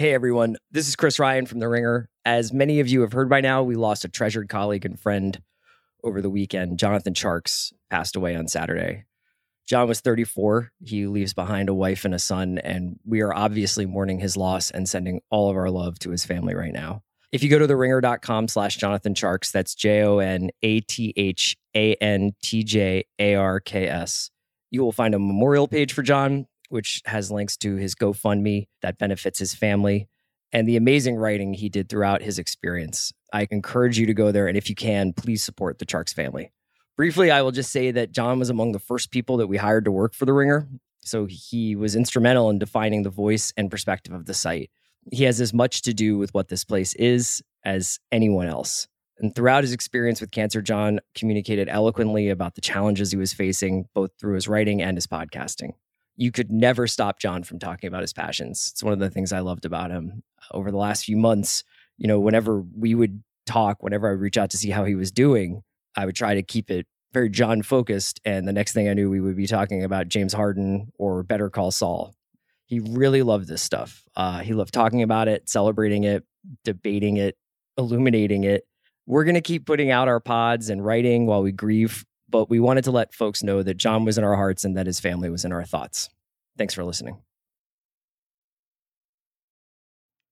Hey everyone, this is Chris Ryan from The Ringer. As many of you have heard by now, we lost a treasured colleague and friend over the weekend. Jonathan Tjarks passed away on Saturday. John was 34. He leaves behind a wife and a son, and we are obviously mourning his loss and sending all of our love to his family right now. If you go to theringer.com slash Jonathan Tjarks, that's J O N A T H A N T J A R K S, you will find a memorial page for John which has links to his GoFundMe that benefits his family and the amazing writing he did throughout his experience. I encourage you to go there. And if you can, please support the Tjarks family. Briefly, I will just say that John was among the first people that we hired to work for The Ringer. So he was instrumental in defining the voice and perspective of the site. He has as much to do with what this place is as anyone else. And throughout his experience with cancer, John communicated eloquently about the challenges he was facing, both through his writing and his podcasting you could never stop John from talking about his passions. It's one of the things I loved about him over the last few months. You know, whenever we would talk, whenever I would reach out to see how he was doing, I would try to keep it very John focused. And the next thing I knew, we would be talking about James Harden or Better Call Saul. He really loved this stuff. Uh, he loved talking about it, celebrating it, debating it, illuminating it. We're going to keep putting out our pods and writing while we grieve but we wanted to let folks know that John was in our hearts and that his family was in our thoughts. Thanks for listening.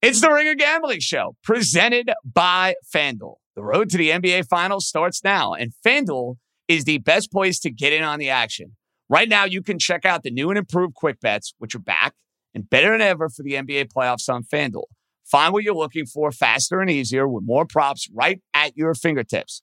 It's the Ringer Gambling Show presented by FanDuel. The road to the NBA Finals starts now, and FanDuel is the best place to get in on the action. Right now, you can check out the new and improved Quick Bets, which are back and better than ever for the NBA playoffs on FanDuel. Find what you're looking for faster and easier with more props right at your fingertips.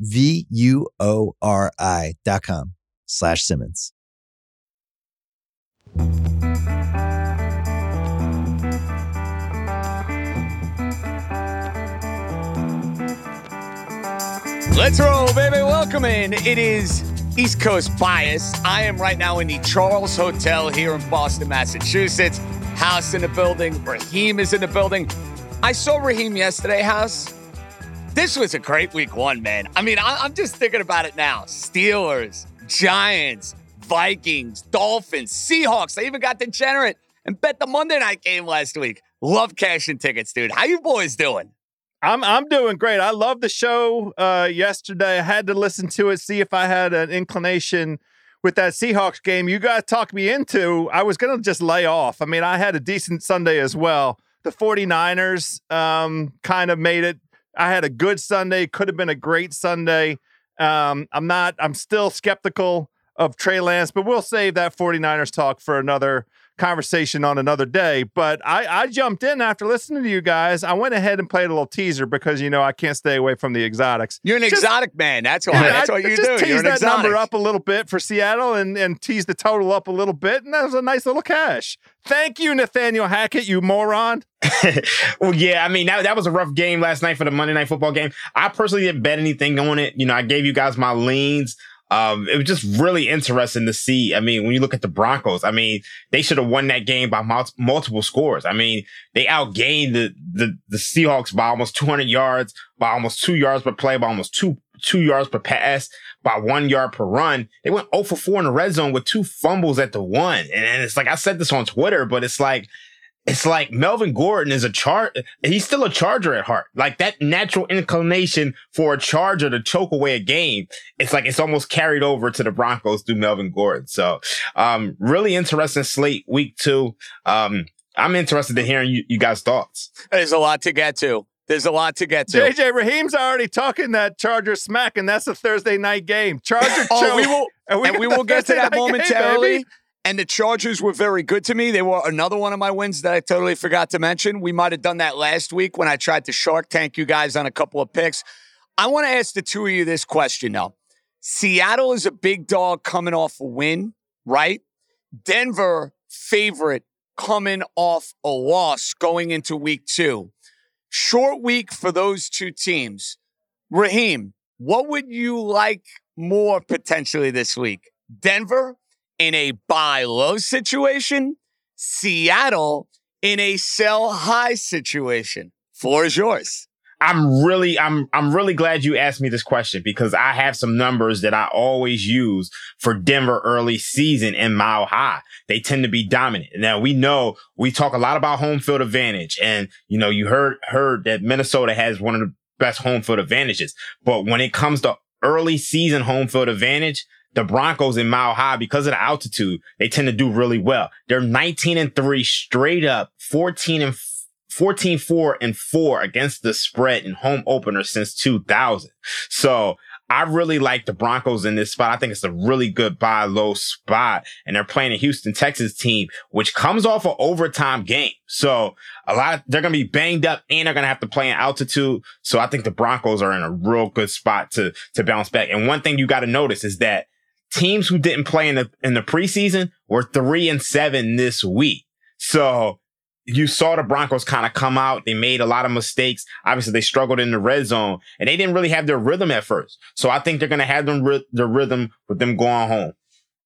V U O R I dot com slash Simmons. Let's roll, baby. Welcome in. It is East Coast Bias. I am right now in the Charles Hotel here in Boston, Massachusetts. House in the building. Raheem is in the building. I saw Raheem yesterday, House. This was a great week one, man. I mean, I, am just thinking about it now. Steelers, Giants, Vikings, Dolphins, Seahawks. I even got degenerate and bet the Monday night game last week. Love cashing tickets, dude. How you boys doing? I'm I'm doing great. I love the show uh, yesterday. I had to listen to it, see if I had an inclination with that Seahawks game. You guys talked me into. I was to just lay off. I mean, I had a decent Sunday as well. The 49ers um, kind of made it I had a good Sunday. Could have been a great Sunday. Um, I'm not. I'm still skeptical of Trey Lance, but we'll save that 49ers talk for another conversation on another day. But I, I jumped in after listening to you guys. I went ahead and played a little teaser because you know I can't stay away from the exotics. You're an just, exotic man. That's why. That's what you just do. Tease that exotic. number up a little bit for Seattle and and tease the total up a little bit, and that was a nice little cash. Thank you, Nathaniel Hackett, you moron. well, yeah, I mean that that was a rough game last night for the Monday Night Football game. I personally didn't bet anything on it. You know, I gave you guys my leans. Um, it was just really interesting to see. I mean, when you look at the Broncos, I mean, they should have won that game by mul- multiple scores. I mean, they outgained the, the, the Seahawks by almost 200 yards, by almost two yards per play, by almost two, two yards per pass, by one yard per run. They went 0 for 4 in the red zone with two fumbles at the one. And, and it's like, I said this on Twitter, but it's like, it's like Melvin Gordon is a char. He's still a Charger at heart. Like that natural inclination for a Charger to choke away a game. It's like it's almost carried over to the Broncos through Melvin Gordon. So, um, really interesting slate week two. Um, I'm interested in hearing you, you guys' thoughts. There's a lot to get to. There's a lot to get to. JJ Raheem's already talking that Charger smack, and that's a Thursday night game. Charger oh, choke. we will, and we, and we will the get to that night game, momentarily. baby. And the Chargers were very good to me. They were another one of my wins that I totally forgot to mention. We might have done that last week when I tried to Shark Tank you guys on a couple of picks. I want to ask the two of you this question though. Seattle is a big dog coming off a win, right? Denver favorite coming off a loss going into week two. Short week for those two teams. Raheem, what would you like more potentially this week? Denver in a buy low situation, Seattle in a sell high situation. Floor is yours. I'm really, I'm, I'm really glad you asked me this question because I have some numbers that I always use for Denver early season and mile high. They tend to be dominant. Now we know we talk a lot about home field advantage and, you know, you heard, heard that Minnesota has one of the best home field advantages. But when it comes to early season home field advantage, the Broncos in mile high because of the altitude, they tend to do really well. They're 19 and three straight up, 14 and 14, 4 and 4 against the spread in home opener since 2000. So I really like the Broncos in this spot. I think it's a really good buy low spot. And they're playing a Houston, Texas team, which comes off an overtime game. So a lot of, they're going to be banged up and they're going to have to play in altitude. So I think the Broncos are in a real good spot to, to bounce back. And one thing you got to notice is that teams who didn't play in the, in the preseason were three and seven this week. So you saw the Broncos kind of come out. They made a lot of mistakes. Obviously, they struggled in the red zone and they didn't really have their rhythm at first. So I think they're going to have them ry- the rhythm with them going home.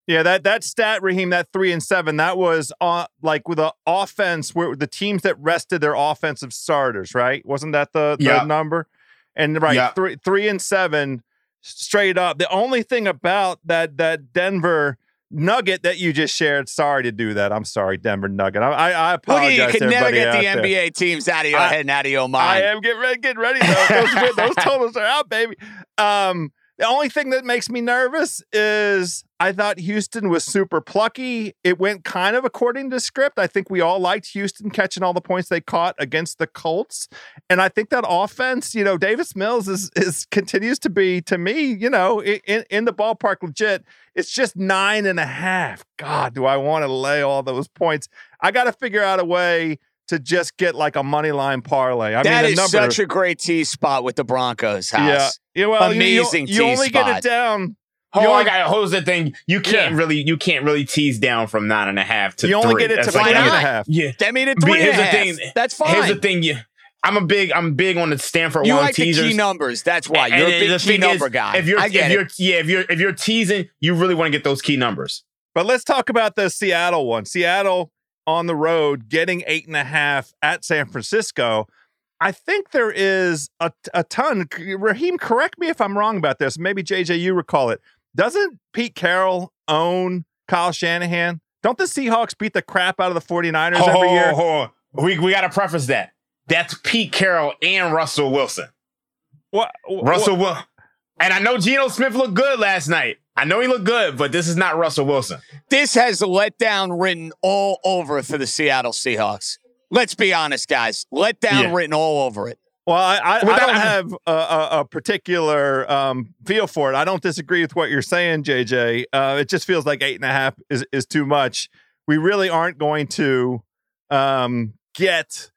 Yeah, that that stat, Raheem, that three and seven, that was uh, like with the offense where the teams that rested their offensive starters, right? Wasn't that the, the Yeah. number? And right, Yeah. three three and seven straight up. The only thing about that that Denver nugget that you just shared, sorry to do that. I'm sorry, Denver Nugget. I I, Look apologize. at you, can never get the out there. NBA teams out of your I- head and out of your mind. I am getting ready, getting ready though. Those, those totals are out, baby. Um, the only thing that makes me nervous is I thought Houston was super plucky. It went kind of according to script. I think we all liked Houston catching all the points they caught against the Colts, and I think that offense, you know, Davis Mills is is continues to be to me, you know, in in the ballpark legit. It's just nine and a half. God, do I want to lay all those points? I got to figure out a way to just get like a money line parlay. I That mean, is the number, such a great tee spot with the Broncos house. yeah, yeah. Well, you- you- Amazing You, tee only get it down. Oh, You I only- got hold the thing. You can't Yeah. really, you can't really tease down from nine and a half to You only three. get it to That's three like- and a not? half. Yeah. That made it But three and here's a the thing. That's fine. Here's the thing. You, I'm a big, I'm big on the Stanford you one like teasers. the key numbers. That's why. You're And a big the key thing number is, guy. If you're, I get if it. you're, yeah, if you're, if you're teasing, you really want to get those key numbers. But let's talk about the Seattle one. Seattle on the road getting eight and a half at San Francisco. I think there is a, a ton. Raheem, correct me if I'm wrong about this. Maybe JJ, you recall it. Doesn't Pete Carroll own Kyle Shanahan? Don't the Seahawks beat the crap out of the 49ers Ho, every year? ho. We we got to preface that. That's Pete Carroll and Russell Wilson. What, what- Russell Will, and I know Geno Smith looked good last night. I know he looked good, but this is not Russell Wilson. this has letdown written all over for the Seattle Seahawks. Let's be honest, guys. Letdown Yeah. written all over it. Well, I, I, I don't have a, a, a particular um, feel for it. I don't disagree with what you're saying, JJ. Uh, it just feels like eight and a half is, is too much. We really aren't going to um, get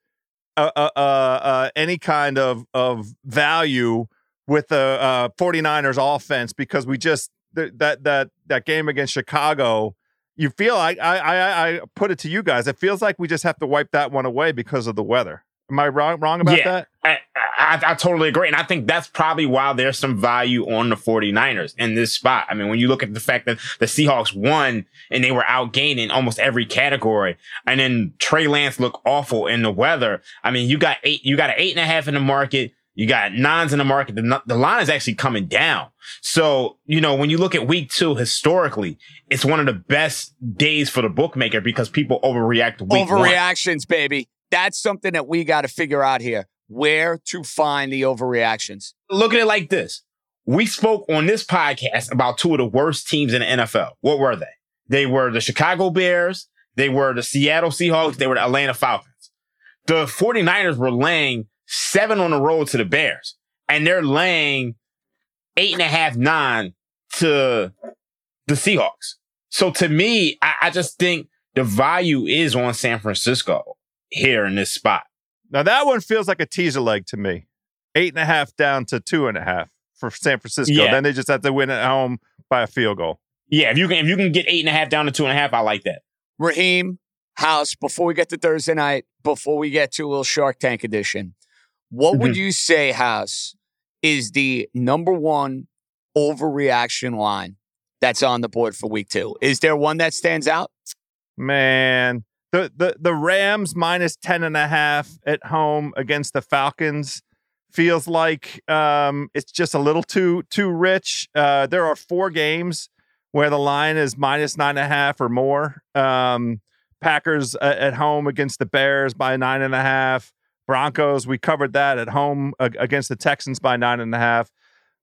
uh, uh, uh, uh, any kind of, of value with the uh, 49ers offense because we just th- that that that game against Chicago. You feel like I, I I put it to you guys. It feels like we just have to wipe that one away because of the weather. Am I wrong wrong about Yeah. that? I, I, I totally agree. And I think that's probably why there's some value on the 49ers in this spot. I mean, when you look at the fact that the Seahawks won and they were outgaining almost every category, and then Trey Lance looked awful in the weather. I mean, you got eight, you got an eight and a half in the market. You got nines in the market. The, the line is actually coming down. So, you know, when you look at week two, historically, it's one of the best days for the bookmaker because people overreact week one. Overreactions, baby. That's something that we got to figure out here. Where to find the overreactions. look at it like this. We spoke on this podcast about two of the worst teams in the NFL. What were they? They were the Chicago Bears. They were the Seattle Seahawks. They were the Atlanta Falcons. The 49ers were laying seven on the road to the Bears and they're laying eight and a half, nine to the Seahawks. So to me, I, I just think the value is on San Francisco here in this spot. Now that one feels like a teaser leg to me. Eight and a half down to two and a half for San Francisco. Yeah. Then they just have to win at home by a field goal. Yeah, if you can if you can get eight and a half down to two and a half, I like that. Raheem, House, before we get to Thursday night, before we get to a little Shark Tank edition, what would you say, House, is the number one overreaction line that's on the board for week two? Is there one that stands out? Man, the the the Rams minus 10 and a half at home against the Falcons feels like um it's just a little too too rich. Uh there are four games where the line is minus nine and a half or more. Um Packers uh, at home against the Bears by nine and a half. Broncos, we covered that at home against the Texans by nine and a half.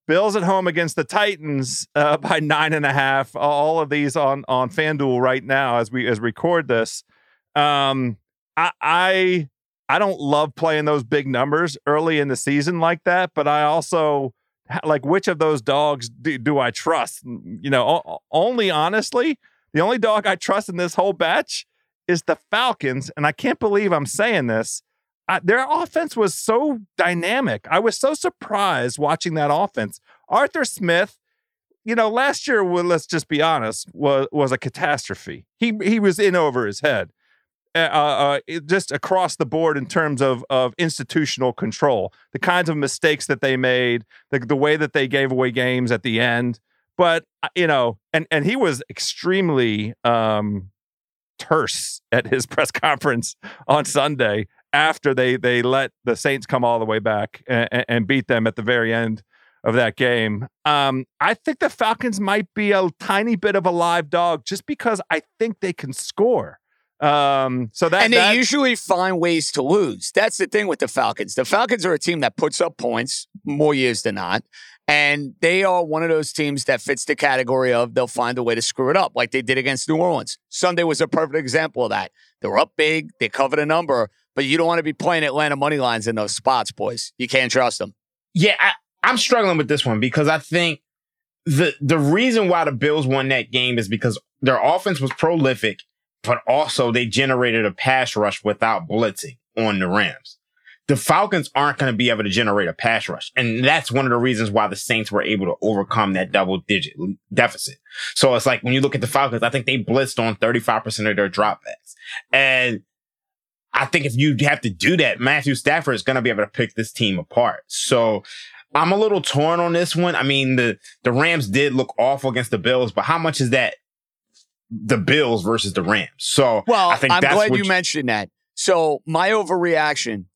Bills at home against the Titans uh, by nine and a half. All of these on on FanDuel right now as we as record this. Um, I I I don't love playing those big numbers early in the season like that, but I also like which of those dogs do, do I trust? You know, only honestly, the only dog I trust in this whole batch is the Falcons, and I can't believe I'm saying this. I, their offense was so dynamic. I was so surprised watching that offense. Arthur Smith, you know, last year, well, let's just be honest, was was a catastrophe. He he was in over his head, uh, uh, it- just across the board in terms of of institutional control, the kinds of mistakes that they made, the the way that they gave away games at the end. But uh, you know, and and he was extremely um, terse at his press conference on Sunday after they they let the Saints come all the way back and, and beat them at the very end of that game. Um, I think the Falcons might be a tiny bit of a live dog just because I think they can score. Um, so that, and they that- usually find ways to lose. That's the thing with the Falcons. The Falcons are a team that puts up points more years than not. And they are one of those teams that fits the category of they'll find a way to screw it up, like they did against New Orleans. Sunday was a perfect example of that. They were up big, they covered a number, but you don't want to be playing Atlanta money lines in those spots, boys. You can't trust them. Yeah, I, I'm struggling with this one because I think the the reason why the Bills won that game is because their offense was prolific, but also they generated a pass rush without blitzing on the Rams. The Falcons aren't going to be able to generate a pass rush. And that's one of the reasons why the Saints were able to overcome that double digit deficit. So it's like when you look at the Falcons, I think they blitzed on 35% of their dropbacks. And I think if you have to do that, Matthew Stafford is going to be able to pick this team apart. So I'm a little torn on this one. I mean, the, the Rams did look awful against the Bills, but how much is that the Bills versus the Rams? So Well, I think I'm that's glad what you mentioned that. So my overreaction,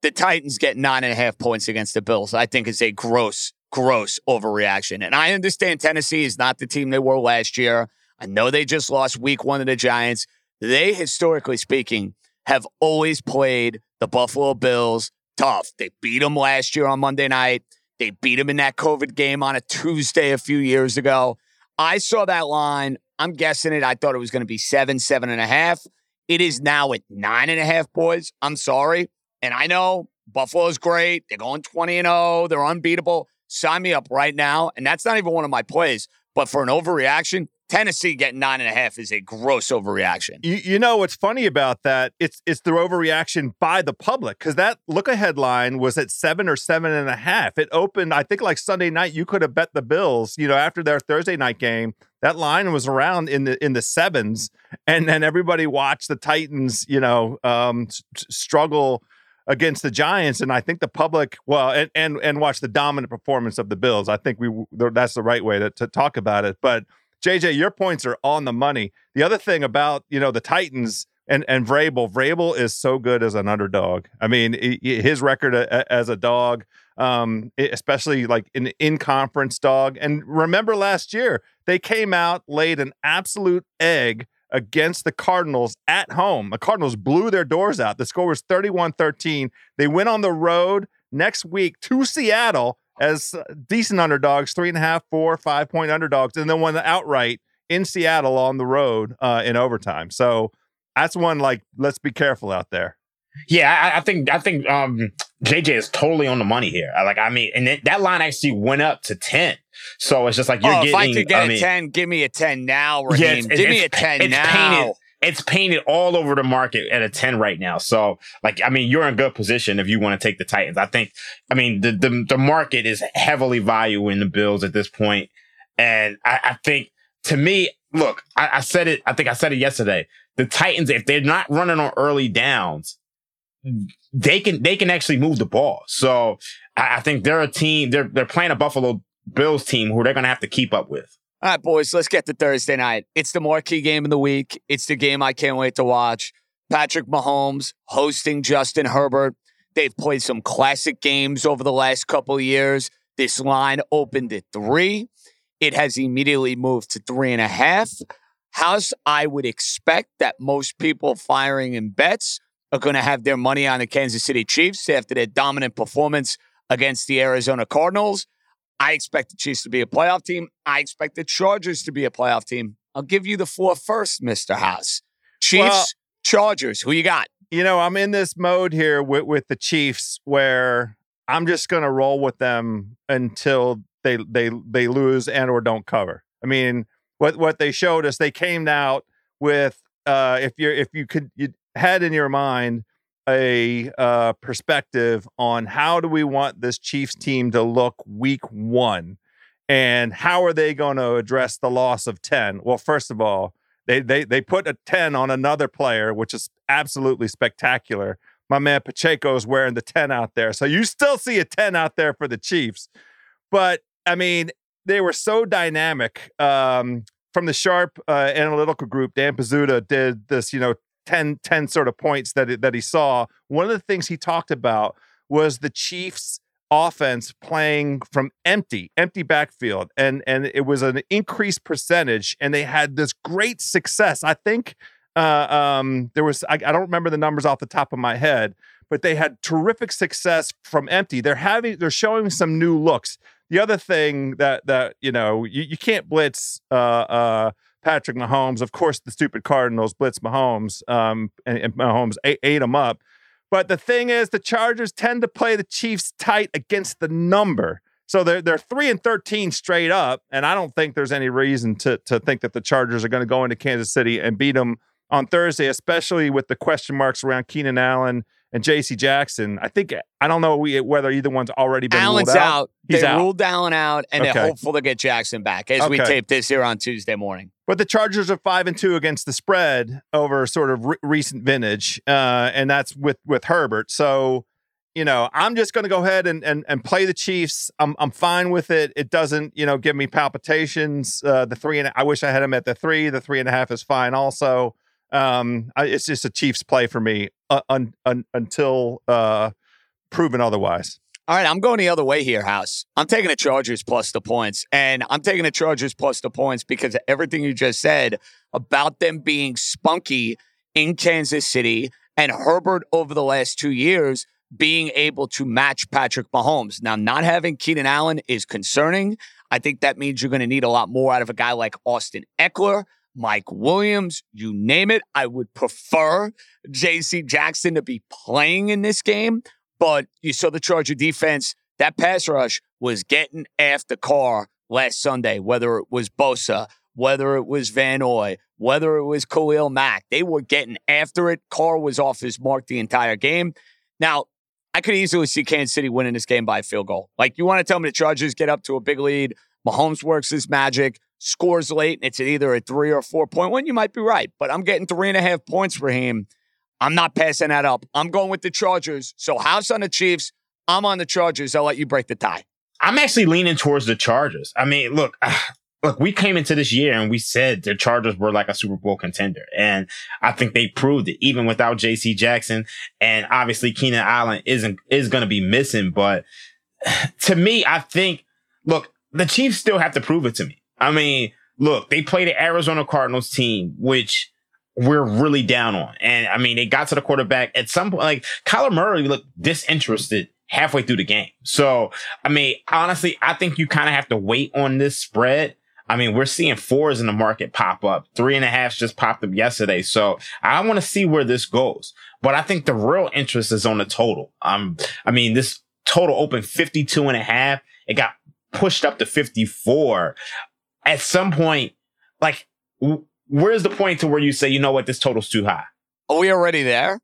the Titans get nine and a half points against the Bills. I think is a gross, gross overreaction. And I understand Tennessee is not the team they were last year. I know they just lost week one to the Giants. They, historically speaking, have always played the Buffalo Bills tough. They beat them last year on Monday night. They beat them in that COVID game on a Tuesday a few years ago. I saw that line. I'm guessing it. I thought it was going to be seven, seven and a half. It is now at nine and a half, boys. I'm sorry. And I know Buffalo's great. They're going 20 and 0. They're unbeatable. Sign me up right now. And that's not even one of my plays. But for an overreaction, Tennessee getting nine and a half is a gross overreaction. You, you know what's funny about that? It's it's the overreaction by the public because that look ahead line was at seven or seven and a half. It opened, I think, like Sunday night. You could have bet the Bills. You know, after their Thursday night game, that line was around in the in the sevens, and then everybody watched the Titans. You know, um, s- struggle against the Giants, and I think the public, well, and and and watch the dominant performance of the Bills. I think we that's the right way to, to talk about it. But JJ, your points are on the money. The other thing about you know the Titans and and Vrabel, Vrabel is so good as an underdog. I mean, his record as a dog, um, especially like an in conference dog. And remember last year they came out, laid an absolute egg against the Cardinals at home. The Cardinals blew their doors out. The score was 31 13. They went on the road next week to Seattle as decent underdogs, three and a half, four, five point underdogs, and then won outright in Seattle on the road uh, in overtime. So that's one like, let's be careful out there. Yeah, I, I, think I think um, JJ is totally on the money here. Like, I mean, and that line actually went up to ten. So it's just like you're oh, getting. If I could get I a mean, ten, give me a ten now, Raheem. Yeah, it's, give it's, me a ten it's now. Painted, it's painted all over the market at a 10 right now. So, like, I mean, you're in good position if you want to take the Titans. I think, I mean, the, the, the market is heavily valuing the Bills at this point. And I, I think to me, look, I, I said it, I think I said it yesterday. The Titans, if they're not running on early downs, they can they can actually move the ball. So I, I think they're a team. They're they're playing a Buffalo Bills team who they're going to have to keep up with. All right, boys, let's get to Thursday night. It's the marquee game of the week. It's the game I can't wait to watch. Patrick Mahomes hosting Justin Herbert. They've played some classic games over the last couple years. This line opened at three. It has immediately moved to three and a half. House, I would expect that most people firing in bets are going to have their money on the Kansas City Chiefs after their dominant performance against the Arizona Cardinals. I expect the Chiefs to be a playoff team. I expect the Chargers to be a playoff team. I'll give you the four first, Mr. House. Chiefs, well, Chargers. Who you got? You know, I'm in this mode here with, with the Chiefs where I'm just going to roll with them until they they they lose and or don't cover. I mean, what what they showed us, they came out with uh if you're if you could you had in your mind a uh, perspective on how do we want this Chiefs team to look week one, and how are they going to address the loss of ten? Well, first of all, they they they put a ten on another player, which is absolutely spectacular. My man Pacheco is wearing the ten out there, so you still see a ten out there for the Chiefs. But I mean, they were so dynamic. Um, from the Sharp uh, analytical group, Dan Pizzuta did this, you know, 10, 10 sort of points that, that he saw. One of the things he talked about was the Chiefs offense playing from empty, empty backfield. And, and it was an increased percentage and they had this great success. I think uh, um, there was, I, I don't remember the numbers off the top of my head, but they had terrific success from empty. They're having, they're showing some new looks. The other thing that, that, you know, you, you can't blitz, uh, uh, Patrick Mahomes. Of course, the stupid Cardinals blitz Mahomes, um, and, and Mahomes ate, ate him up. But the thing is, the Chargers tend to play the Chiefs tight against the number. So they're they're three and thirteen straight up, and I don't think there's any reason to to think that the Chargers are going to go into Kansas City and beat them on Thursday, especially with the question marks around Keenan Allen and J.C. Jackson. I think I don't know whether either one's already been Allen's ruled out. out. He's they out. ruled Allen out, and okay. they're hopeful to get Jackson back as okay. we tape this here on Tuesday morning. But the Chargers are five and two against the spread over sort of re- recent vintage, uh, and that's with with Herbert. So, you know, I'm just going to go ahead and, and and play the Chiefs. I'm I'm fine with it. It doesn't, you know, give me palpitations. Uh, the three and I wish I had him at the three. The three and a half is fine. Also, um, I, it's just a Chiefs play for me uh, un, un, until uh, proven otherwise. All right, I'm going the other way here, House. I'm taking the Chargers plus the points. And I'm taking the Chargers plus the points because of everything you just said about them being spunky in Kansas City and Herbert over the last two years being able to match Patrick Mahomes. Now, not having Keenan Allen is concerning. I think that means you're going to need a lot more out of a guy like Austin Ekeler. Mike Williams, you name it. I would prefer J.C. Jackson to be playing in this game. But you saw the Charger defense, that pass rush was getting after Carr last Sunday, whether it was Bosa, whether it was Van Noy, whether it was Khalil Mack. They were getting after it. Carr was off his mark the entire game. Now, I could easily see Kansas City winning this game by a field goal. Like, you want to tell me the Chargers get up to a big lead, Mahomes works his magic, scores late, and it's either a three or four point win, you might be right. But I'm getting three and a half points for him. I'm not passing that up. I'm going with the Chargers. So house on the Chiefs. I'm on the Chargers. I'll let you break the tie. I'm actually leaning towards the Chargers. I mean, look, look, we came into this year and we said the Chargers were like a Super Bowl contender. And I think they proved it even without JC Jackson. And obviously Keenan Allen isn't, is going to be missing. But to me, I think, look, the Chiefs still have to prove it to me. I mean, look, they played the Arizona Cardinals team, which we're really down on. And I mean, it got to the quarterback at some point, like Kyler Murray looked disinterested halfway through the game. So, I mean, honestly, I think you kind of have to wait on this spread. I mean, we're seeing fours in the market pop up. Three and a half just popped up yesterday. So I want to see where this goes. But I think the real interest is on the total. Um, I mean, this total opened 52 and a half. It got pushed up to 54. At some point, like, where's the point to where you say, you know what, this total's too high? Are we already there?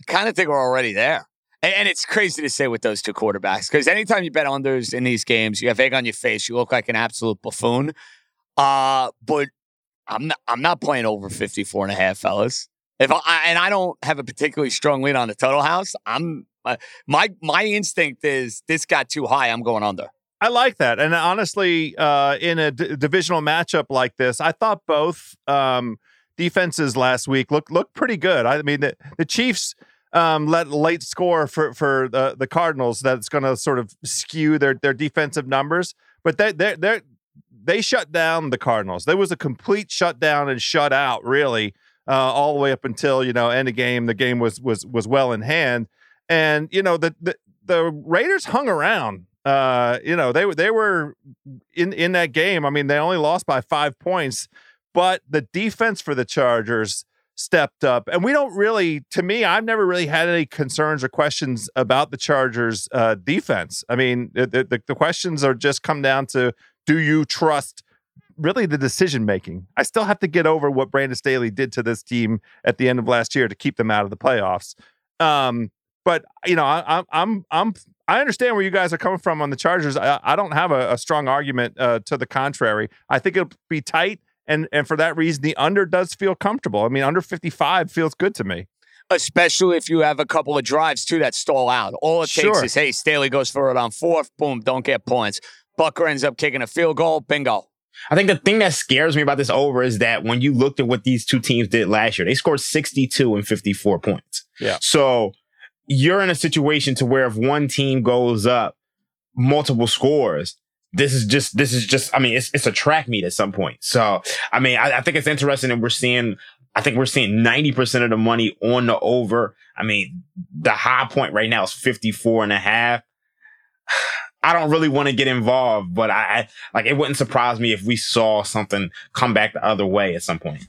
I kind of think we're already there. And, and it's crazy to say with those two quarterbacks because anytime you bet unders in these games, you have egg on your face. You look like an absolute buffoon. Uh, but I'm not, I'm not playing over 54 and a half, fellas. If I, and I don't have a particularly strong lead on the total house, I'm uh, my my instinct is this got too high. I'm going under. I like that, and honestly, uh, in a d- divisional matchup like this, I thought both um, defenses last week looked looked pretty good. I mean, the, the Chiefs um, let late score for for the the Cardinals that's going to sort of skew their their defensive numbers, but they they they they shut down the Cardinals. There was a complete shutdown and shut out, really, uh, all the way up until you know end of game. The game was was was well in hand, and you know the the, the Raiders hung around uh, you know, they they were in in that game. I mean, they only lost by five points, but the defense for the Chargers stepped up, and we don't really. To me, I've never really had any concerns or questions about the Chargers' uh, defense. I mean, the, the, the questions are just come down to: Do you trust? Really, the decision making. I still have to get over what Brandon Staley did to this team at the end of last year to keep them out of the playoffs. Um, but you know, I, I'm I'm I understand where you guys are coming from on the Chargers. I, I don't have a, a strong argument uh, to the contrary. I think it'll be tight, and and for that reason, the under does feel comfortable. I mean, under 55 feels good to me. Especially if you have a couple of drives too that stall out. All it takes sure. is, hey, Staley goes for it on fourth, boom, don't get points. Bucker ends up kicking a field goal, bingo. I think the thing that scares me about this over is that when you looked at what these two teams did last year, they scored 62 and 54 points. Yeah. So you're in a situation to where if one team goes up multiple scores, this is just this is just I mean it's it's a track meet at some point. So I mean I, I think it's interesting that we're seeing I think we're seeing 90% of the money on the over. I mean, the high point right now is 54 and a half. I don't really want to get involved, but I, I like it wouldn't surprise me if we saw something come back the other way at some point.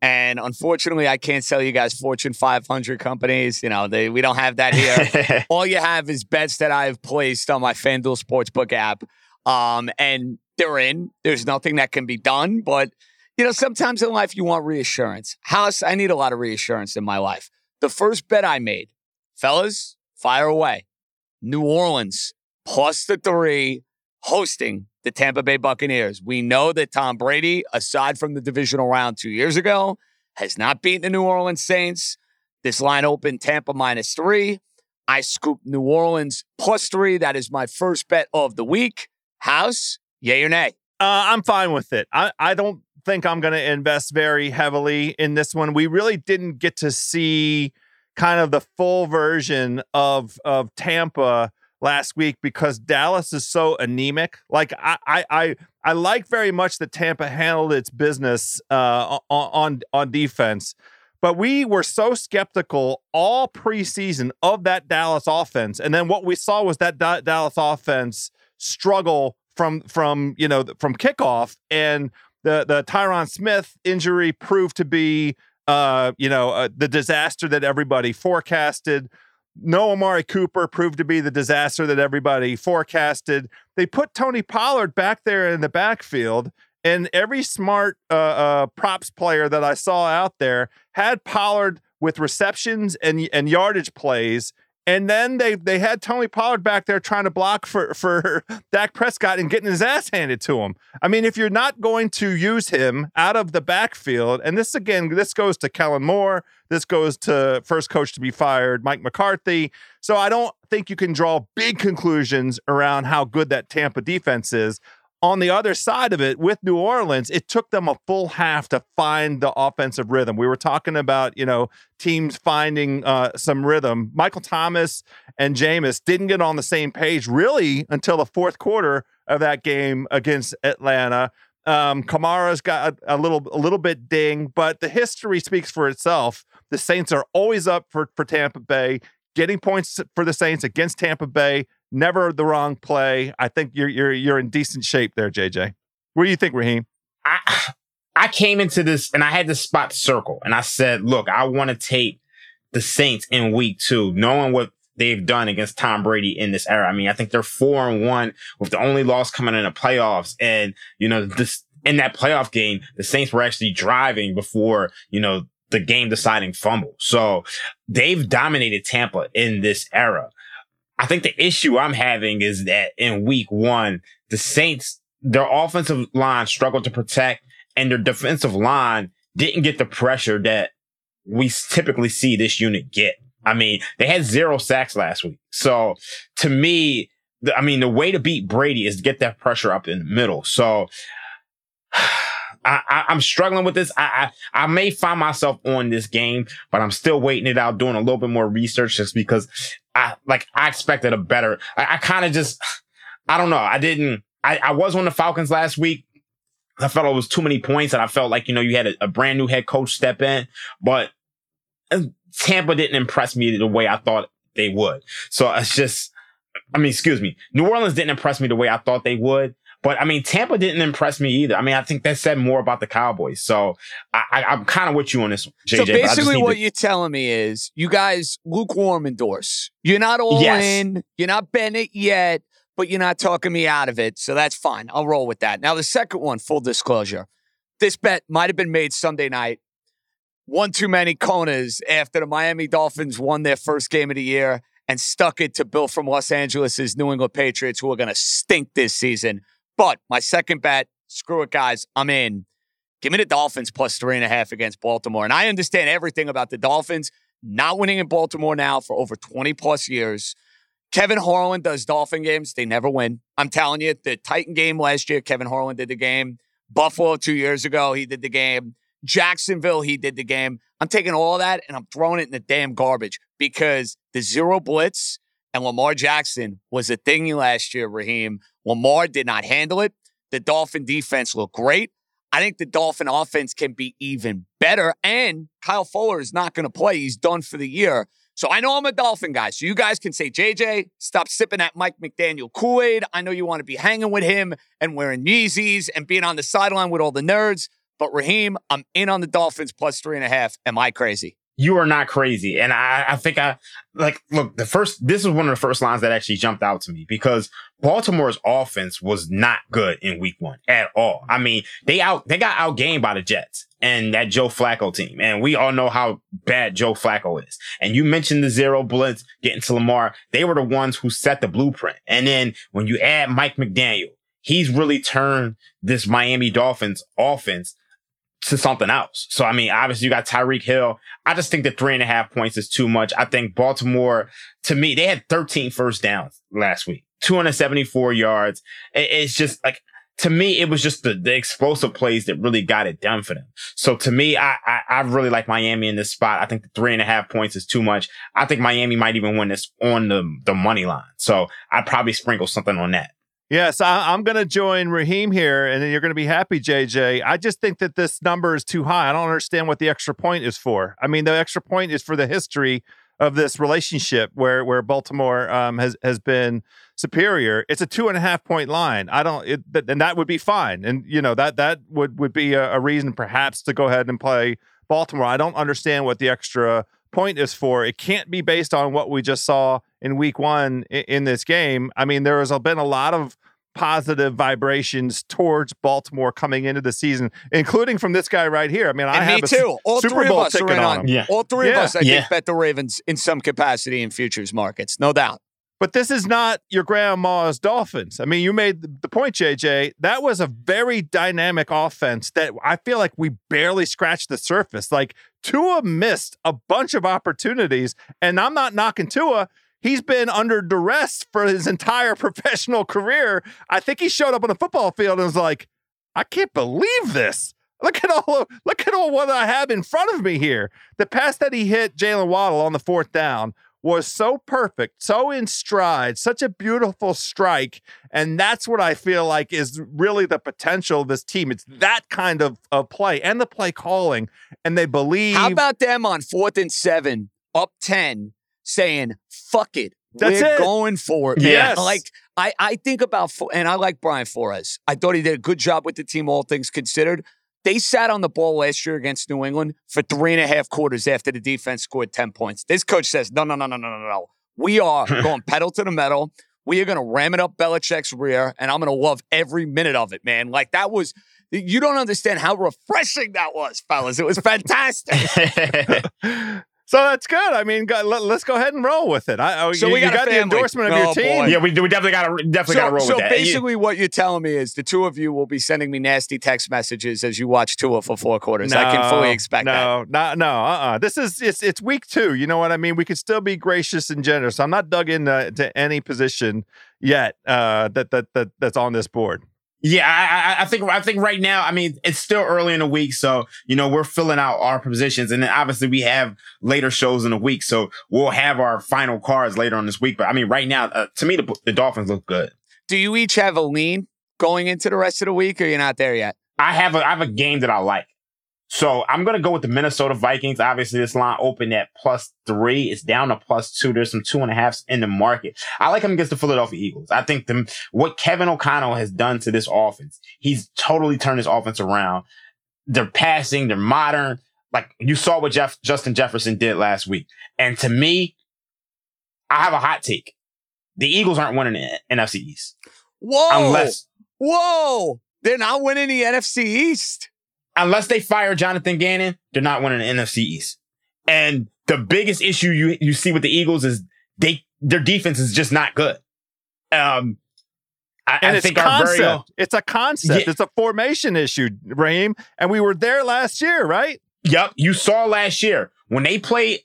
And unfortunately, I can't sell you guys Fortune 500 companies. You know, they, we don't have that here. All you have is bets that I've placed on my FanDuel Sportsbook app. Um, and they're in. There's nothing that can be done. But, you know, sometimes in life you want reassurance. House, I need a lot of reassurance in my life. The first bet I made, fellas, fire away. New Orleans plus the three hosting the Tampa Bay Buccaneers. We know that Tom Brady, aside from the divisional round two years ago, has not beaten the New Orleans Saints. This line opened Tampa minus three. I scooped New Orleans plus three. That is my first bet of the week. House, yay or nay? Uh, I'm fine with it. I, I don't think I'm going to invest very heavily in this one. We really didn't get to see kind of the full version of of Tampa last week because Dallas is so anemic. Like I I I, I like very much that Tampa handled its business uh, on on defense. But we were so skeptical all preseason of that Dallas offense, and then what we saw was that da- Dallas offense struggle from from you know from kickoff, and the the Tyron Smith injury proved to be uh, you know uh, the disaster that everybody forecasted. No Amari Cooper proved to be the disaster that everybody forecasted. They put Tony Pollard back there in the backfield, and every smart uh, uh, props player that I saw out there had Pollard with receptions and and yardage plays and then they they had Tony Pollard back there trying to block for for Dak Prescott and getting his ass handed to him. I mean, if you're not going to use him out of the backfield, and this again, this goes to Kellen Moore, this goes to first coach to be fired, Mike McCarthy. So I don't think you can draw big conclusions around how good that Tampa defense is on the other side of it with New Orleans, it took them a full half to find the offensive rhythm. We were talking about, you know, teams finding uh, some rhythm. Michael Thomas and Jameis didn't get on the same page really until the fourth quarter of that game against Atlanta. Um, Kamara's got a, a little a little bit ding, but the history speaks for itself. The Saints are always up for, for Tampa Bay, getting points for the Saints against Tampa Bay never the wrong play. I think you're you're you're in decent shape there, JJ. What do you think, Raheem? I I came into this and I had this spot circle, and I said, look, I want to take the Saints in week two, knowing what they've done against Tom Brady in this era. I mean, I think they're four and one with the only loss coming in the playoffs, and you know this. In that playoff game, the Saints were actually driving before, you know, the game deciding fumble. So they've dominated Tampa in this era. I think the issue I'm having is that in week one, the Saints, their offensive line struggled to protect and their defensive line didn't get the pressure that we typically see this unit get. I mean, they had zero sacks last week. So to me, I mean, the way to beat Brady is to get that pressure up in the middle. So I, am struggling with this. I, I, I may find myself on this game, but I'm still waiting it out, doing a little bit more research just because I like I expected a better. I, I kind of just I don't know. I didn't. I, I was on the Falcons last week. I felt it was too many points, and I felt like you know you had a, a brand new head coach step in, but uh, Tampa didn't impress me the way I thought they would. So it's just, I mean, excuse me, New Orleans didn't impress me the way I thought they would. But I mean, Tampa didn't impress me either. I mean, I think that said more about the Cowboys. So I, am kind of with you on this, JJ. So basically, what to- you're telling me is you guys lukewarm endorse. You're not all yes. in. You're not Bennett yet, but you're not talking me out of it. So that's fine. I'll roll with that. Now, the second one, full disclosure. This bet might have been made Sunday night. One too many Konas after the Miami Dolphins won their first game of the year and stuck it to Bill from Los Angeles' New England Patriots, who are going to stink this season. But my second bet, screw it, guys. I'm in. Give me the Dolphins plus three and a half against Baltimore. And I understand everything about the Dolphins not winning in Baltimore now for over 20 plus years. Kevin Harlan does Dolphin games. They never win. I'm telling you, the Titan game last year, Kevin Harlan did the game. Buffalo two years ago, he did the game. Jacksonville, he did the game. I'm taking all that and I'm throwing it in the damn garbage because the zero blitz and Lamar Jackson was a thing last year, Raheem. Lamar did not handle it. The Dolphin defense looked great. I think the Dolphin offense can be even better. And Kyle Fuller is not going to play. He's done for the year. So I know I'm a Dolphin guy. So you guys can say, JJ, stop sipping that Mike McDaniel Kool Aid. I know you want to be hanging with him and wearing Yeezys and being on the sideline with all the nerds. But Raheem, I'm in on the Dolphins plus three and a half. Am I crazy? You are not crazy. And I, I think I like, look, the first, this is one of the first lines that actually jumped out to me because Baltimore's offense was not good in week one at all. I mean, they out, they got outgained by the Jets and that Joe Flacco team. And we all know how bad Joe Flacco is. And you mentioned the zero blitz getting to Lamar. They were the ones who set the blueprint. And then when you add Mike McDaniel, he's really turned this Miami Dolphins offense to something else. So, I mean, obviously you got Tyreek Hill. I just think that three and a half points is too much. I think Baltimore, to me, they had 13 first downs last week, 274 yards. It's just like, to me, it was just the, the explosive plays that really got it done for them. So to me, I, I, I really like Miami in this spot. I think the three and a half points is too much. I think Miami might even win this on the, the money line. So I'd probably sprinkle something on that. Yes, I, am going to join Raheem here, and then you're going to be happy, JJ. I just think that this number is too high. I don't understand what the extra point is for. I mean, the extra point is for the history of this relationship where where Baltimore um, has has been superior. It's a two and a half point line. I don't, it, and that would be fine. And you know that that would would be a, a reason perhaps to go ahead and play Baltimore. I don't understand what the extra point is for. It can't be based on what we just saw in week one in, in this game. I mean, there has been a lot of positive vibrations towards Baltimore coming into the season, including from this guy right here. I mean, I and have me too. All Super three Bowl of us are in on. Yeah. All three yeah. of us, I yeah. think, bet the Ravens in some capacity in futures markets, no doubt. But this is not your grandma's Dolphins. I mean, you made the point, JJ. That was a very dynamic offense that I feel like we barely scratched the surface. Like Tua missed a bunch of opportunities, and I'm not knocking Tua. He's been under duress for his entire professional career. I think he showed up on the football field and was like, I can't believe this. Look at all of, look at all what I have in front of me here. The pass that he hit Jaylen Waddle on the fourth down was so perfect, so in stride, such a beautiful strike. And that's what I feel like is really the potential of this team. It's that kind of, of play and the play calling. And they believe. How about them on fourth and seven, up 10, saying, fuck it. That's We're it. going for it. Yes. Man. Like, I, I think about, and I like Brian Flores. I thought he did a good job with the team, all things considered. They sat on the ball last year against New England for three and a half quarters after the defense scored 10 points. This coach says, no, no, no, no, no, no, no. We are going pedal to the metal. We are going to ram it up Belichick's rear, and I'm going to love every minute of it, man. Like, that was, you don't understand how refreshing that was, fellas. It was fantastic. So that's good. I mean, go, let, us go ahead and roll with it. I, oh, So you, we got a got the endorsement of Oh, your team. boy. yeah, we, we definitely got to definitely got to roll so with that. And you- basically, what you're telling me is the two of you will be sending me nasty text messages as you watch Tua for four quarters. I can fully expect that. no, No, no, uh-uh. This is it's it's week two. You know what I mean? We could still be gracious and generous. I'm not dug into to any position yet uh, that that that that's on this board. Yeah, I, I, think I think right now, I mean, it's still early in the week, so you know we're filling out our positions, and then obviously we have later shows in the week, so we'll have our final cards later on this week. But I mean, right now, uh, to me, the, the Dolphins look good. Do you each have a lean going into the rest of the week, or you're not there yet? I have a I have a game that I like, so I'm gonna go with the Minnesota Vikings. Obviously, this line opened at plus three. It's down to plus two. There's some two and a halfs in the market. I like him against the Philadelphia Eagles. I think the what Kevin O'Connell has done to this offense, he's totally turned this offense around. They're passing. They're modern. Like you saw what Jeff Justin Jefferson did last week. And to me, I have a hot take. The Eagles aren't winning the NFC East Whoa! unless Whoa! They're not winning the NFC East. Unless they fire Jonathan Gannon, they're not winning the NFC East. And the biggest issue you you see with the Eagles is they their defense is just not good. Um, I, And I it's think our very own, concept. It's a concept. Yeah. It's a formation issue, Raheem. And we were there last year, right? yep. You saw last year when they played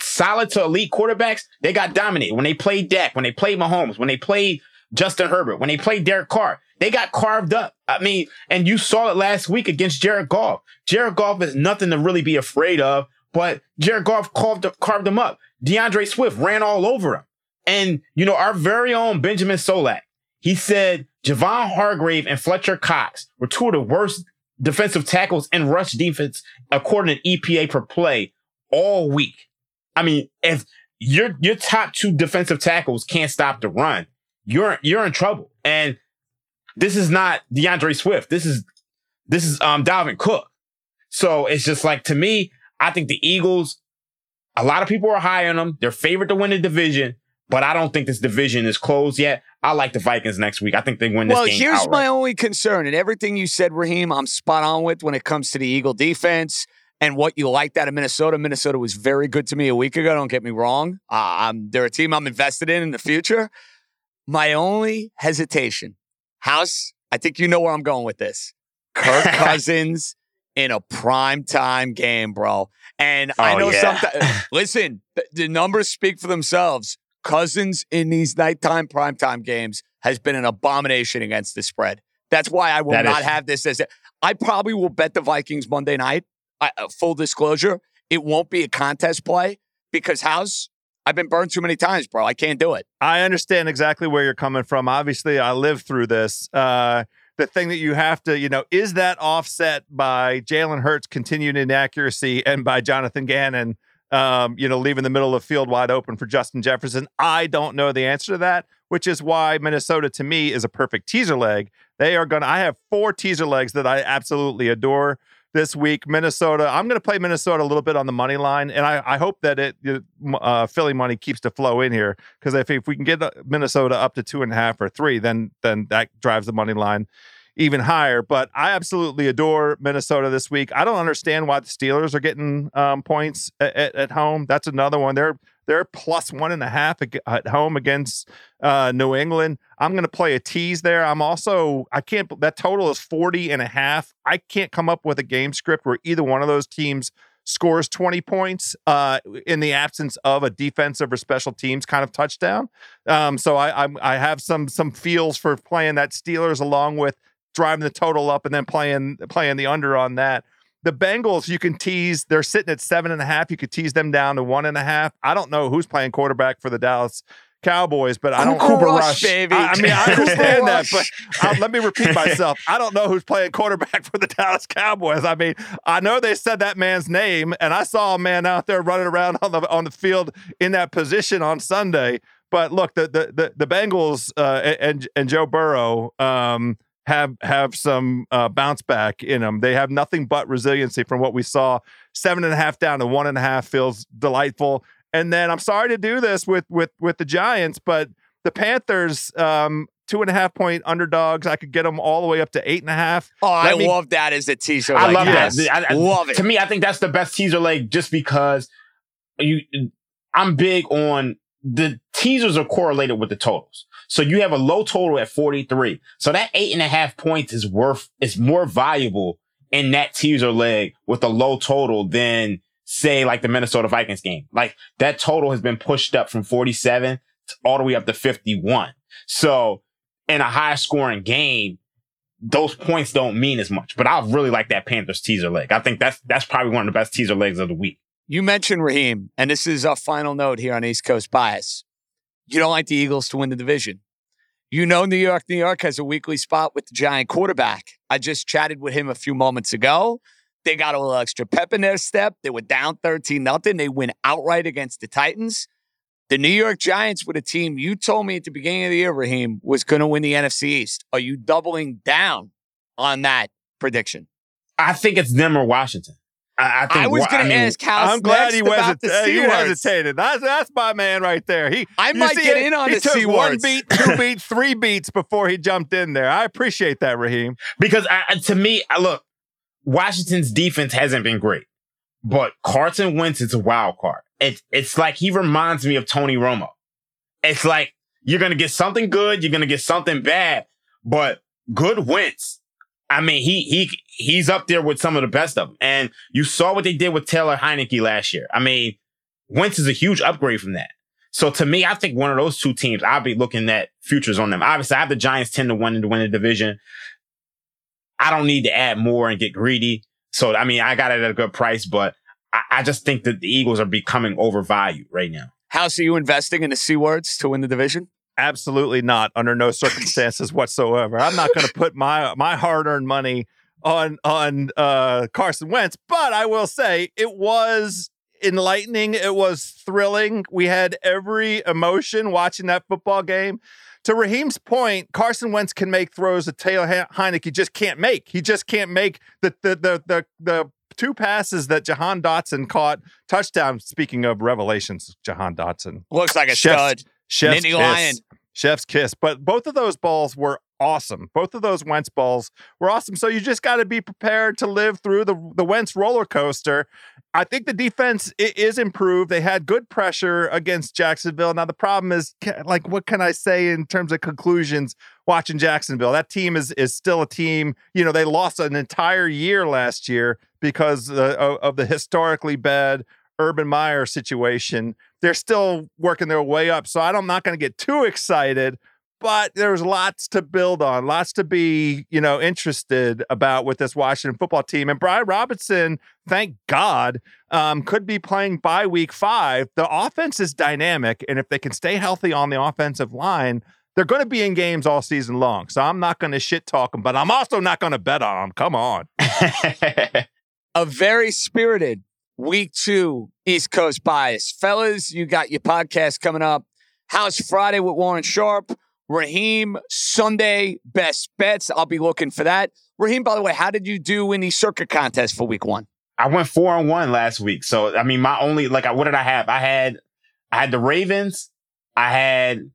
solid to elite quarterbacks, they got dominated. When they played Dak, when they played Mahomes, when they played Justin Herbert, when they played Derek Carr, they got carved up. I mean, and you saw it last week against Jared Goff. Jared Goff is nothing to really be afraid of, but Jared Goff carved, carved him up. D'Andre Swift ran all over him. And, you know, our very own Benjamin Solak, he said Javon Hargrave and Fletcher Cox were two of the worst defensive tackles in rush defense according to EPA per play all week. I mean, if your your top two defensive tackles can't stop the run, you're you're in trouble. And this is not D'Andre Swift. This is this is um Dalvin Cook. So it's just like to me, I think the Eagles, a lot of people are high on them. They're favored to win the division, but I don't think this division is closed yet. I like the Vikings next week. I think they win this well, game. here's outright. my only concern, and everything you said, Raheem, I'm spot on with when it comes to the Eagle defense and what you liked out of Minnesota. Minnesota was very good to me a week ago. Don't get me wrong. Uh, I'm, they're a team I'm invested in in the future. My only hesitation, House, I think you know where I'm going with this. Kirk Cousins in a prime time game, bro. And I Oh, know yeah. sometimes, listen, the, the numbers speak for themselves. Cousins in these nighttime primetime games has been an abomination against the spread. That's why I will That not is- have this as a, I probably will bet the Vikings Monday night. I, uh, full disclosure, it won't be a contest play because House, I've been burned too many times, bro. I can't do it. I understand exactly where you're coming from. Obviously, I lived through this. Uh, the thing that you have to, you know, is that offset by Jalen Hurts' continued inaccuracy and by Jonathan Gannon, um, you know, leaving the middle of the field wide open for Justin Jefferson? I don't know the answer to that, which is why Minnesota to me is a perfect teaser leg. They are going to, I have four teaser legs that I absolutely adore this week. Minnesota, I'm going to play Minnesota a little bit on the money line, and I, I hope that it uh, Philly money keeps to flow in here because if, if we can get uh, Minnesota up to two and a half or three, then then that drives the money line even higher. But I absolutely adore Minnesota this week. I don't understand why the Steelers are getting um, points at, at, at home. That's another one. They're they're plus one and a half at home against uh, New England. I'm going to play a tease there. I'm also, I can't, that total is 40 and a half. I can't come up with a game script where either one of those teams scores 20 points uh, in the absence of a defensive or special teams kind of touchdown. Um, so I, I'm, I have some, some feels for playing that Steelers along with driving the total up and then playing, playing the under on that. The Bengals, you can tease. They're sitting at seven and a half. You could tease them down to one and a half. I don't know who's playing quarterback for the Dallas Cowboys, but I don't. Cooper Rush, baby. I, I mean, I understand that, but Rush. uh, let me repeat myself. I don't know who's playing quarterback for the Dallas Cowboys. I mean, I know they said that man's name, and I saw a man out there running around on the on the field in that position on Sunday. But look, the the the, the Bengals uh, and and Joe Burrow. Um, have have some uh, bounce back in them. They have nothing but resiliency from what we saw. Seven and a half down to one and a half feels delightful. And then I'm sorry to do this with with with the Giants, but the Panthers, um, two and a half point underdogs. I could get them all the way up to eight and a half. Oh, I me- love that as a teaser. I like love yes. that. I, I- love it. To me, I think that's the best teaser leg just because you I'm big on the teasers are correlated with the totals. So you have a low total at 43. So that eight and a half points is worth, is more valuable in that teaser leg with a low total than say like the Minnesota Vikings game. Like that total has been pushed up from 47 all the way up to 51. So in a high scoring game, those points don't mean as much, but I really like that Panthers teaser leg. I think that's, that's probably one of the best teaser legs of the week. You mentioned Raheem, and this is a final note here on East Coast Bias. You don't like the Eagles to win the division. You know, New York, New York has a weekly spot with the giant quarterback. I just chatted with him a few moments ago. They got a little extra pep in their step. They were down 13 nothing. They win outright against the Titans. The New York Giants were a team you told me at the beginning of the year, Raheem, was going to win the NFC East. Are you doubling down on that prediction? I think it's them or Washington. I, I think I was going I to ask House I'm glad next he about wasn't. the uh, he hesitated. That's that's my man right there. He. I you might see get in on he the took C one words. beat, two beats, three beats before he jumped in there. I appreciate that, Raheem. because I, I- to me, I look, Washington's defense hasn't been great, but Carson Wentz is a wild card. It's it's like he reminds me of Tony Romo. It's like you're gonna get something good, you're gonna get something bad, but good Wentz. I mean, he he he's up there with some of the best of them. And you saw what they did with Taylor Heinicke last year. I mean, Wentz is a huge upgrade from that. So to me, I think one of those two teams, I'll be looking at futures on them. Obviously, I have the Giants 10 to 1 to win the division. I don't need to add more and get greedy. So, I mean, I got it at a good price, but I, I just think that the Eagles are becoming overvalued right now. House, are you investing in the C words to win the division? Absolutely not, under no circumstances whatsoever. I'm not going to put my my hard earned money on on uh, Carson Wentz, but I will say it was enlightening. It was thrilling. We had every emotion watching that football game. To Raheem's point, Carson Wentz can make throws that Taylor Heinicke just can't make. He just can't make the the the the, the two passes that Jahan Dotson caught touchdown. Speaking of revelations, Jahan Dotson looks like a Chef's, stud. Chef's Nittany. Lion. Chef's kiss. But both of those balls were awesome. Both of those Wentz balls were awesome. So you just got to be prepared to live through the the Wentz roller coaster. I think the defense is improved. They had good pressure against Jacksonville. Now the problem is, like, what can I say in terms of conclusions? Watching Jacksonville, that team is is still a team. You know, they lost an entire year last year because uh, of, of the historically bad Urban Meyer situation. They're still working their way up. So I'm not going to get too excited, but there's lots to build on, lots to be, you know, interested about with this Washington football team. And Brian Robinson, thank God, um, could be playing by week five. The offense is dynamic. And if they can stay healthy on the offensive line, they're going to be in games all season long. So I'm not going to shit talk them, but I'm also not going to bet on them. Come on. a very spirited week two East Coast bias. Fellas, you got your podcast coming up. House Friday with Warren Sharp. Raheem Sunday best bets. I'll be looking for that. Raheem, by the way, how did you do in the circuit contest for week one? I went four on one last week. So I mean, my only like, what did I have? I had, I had the Ravens. I had,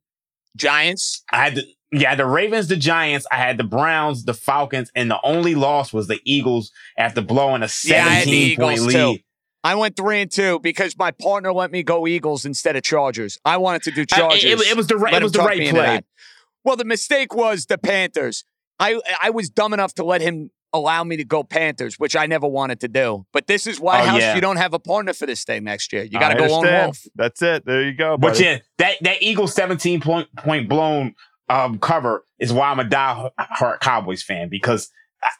Giants. I had the yeah, the Ravens, the Giants. I had the Browns, the Falcons, and the only loss was the Eagles after blowing a Yeah, I had the seventeen point Eagles, too. Lead. I went three and two because my partner let me go Eagles instead of Chargers. I wanted to do I- Chargers. it, it was the right, it was the right play. Well, the mistake was the Panthers. I I was dumb enough to let him allow me to go Panthers, which I never wanted to do. But this is why Oh, House yeah. you don't have a partner for this thing next year. You got to go on understand. Wolf. That's it. There you go. But yeah, that that Eagles seventeen point point blown um, cover is why I'm a die-hard Cowboys fan because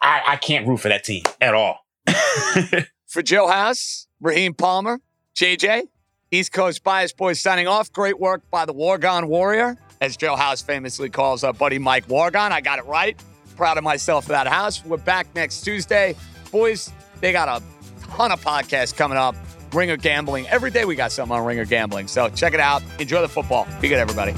I, I can't root for that team at all. For Joe House, Raheem Palmer, JJ, East Coast Bias Boys signing off. Great work by the Wargon Warrior, as Joe House famously calls our buddy Mike Wargon. I got it right. Proud of myself for that house. We're back next Tuesday. Boys, they got a ton of podcasts coming up. Ringer Gambling. Every day we got something on Ringer Gambling. So check it out. Enjoy the football. Be good, everybody.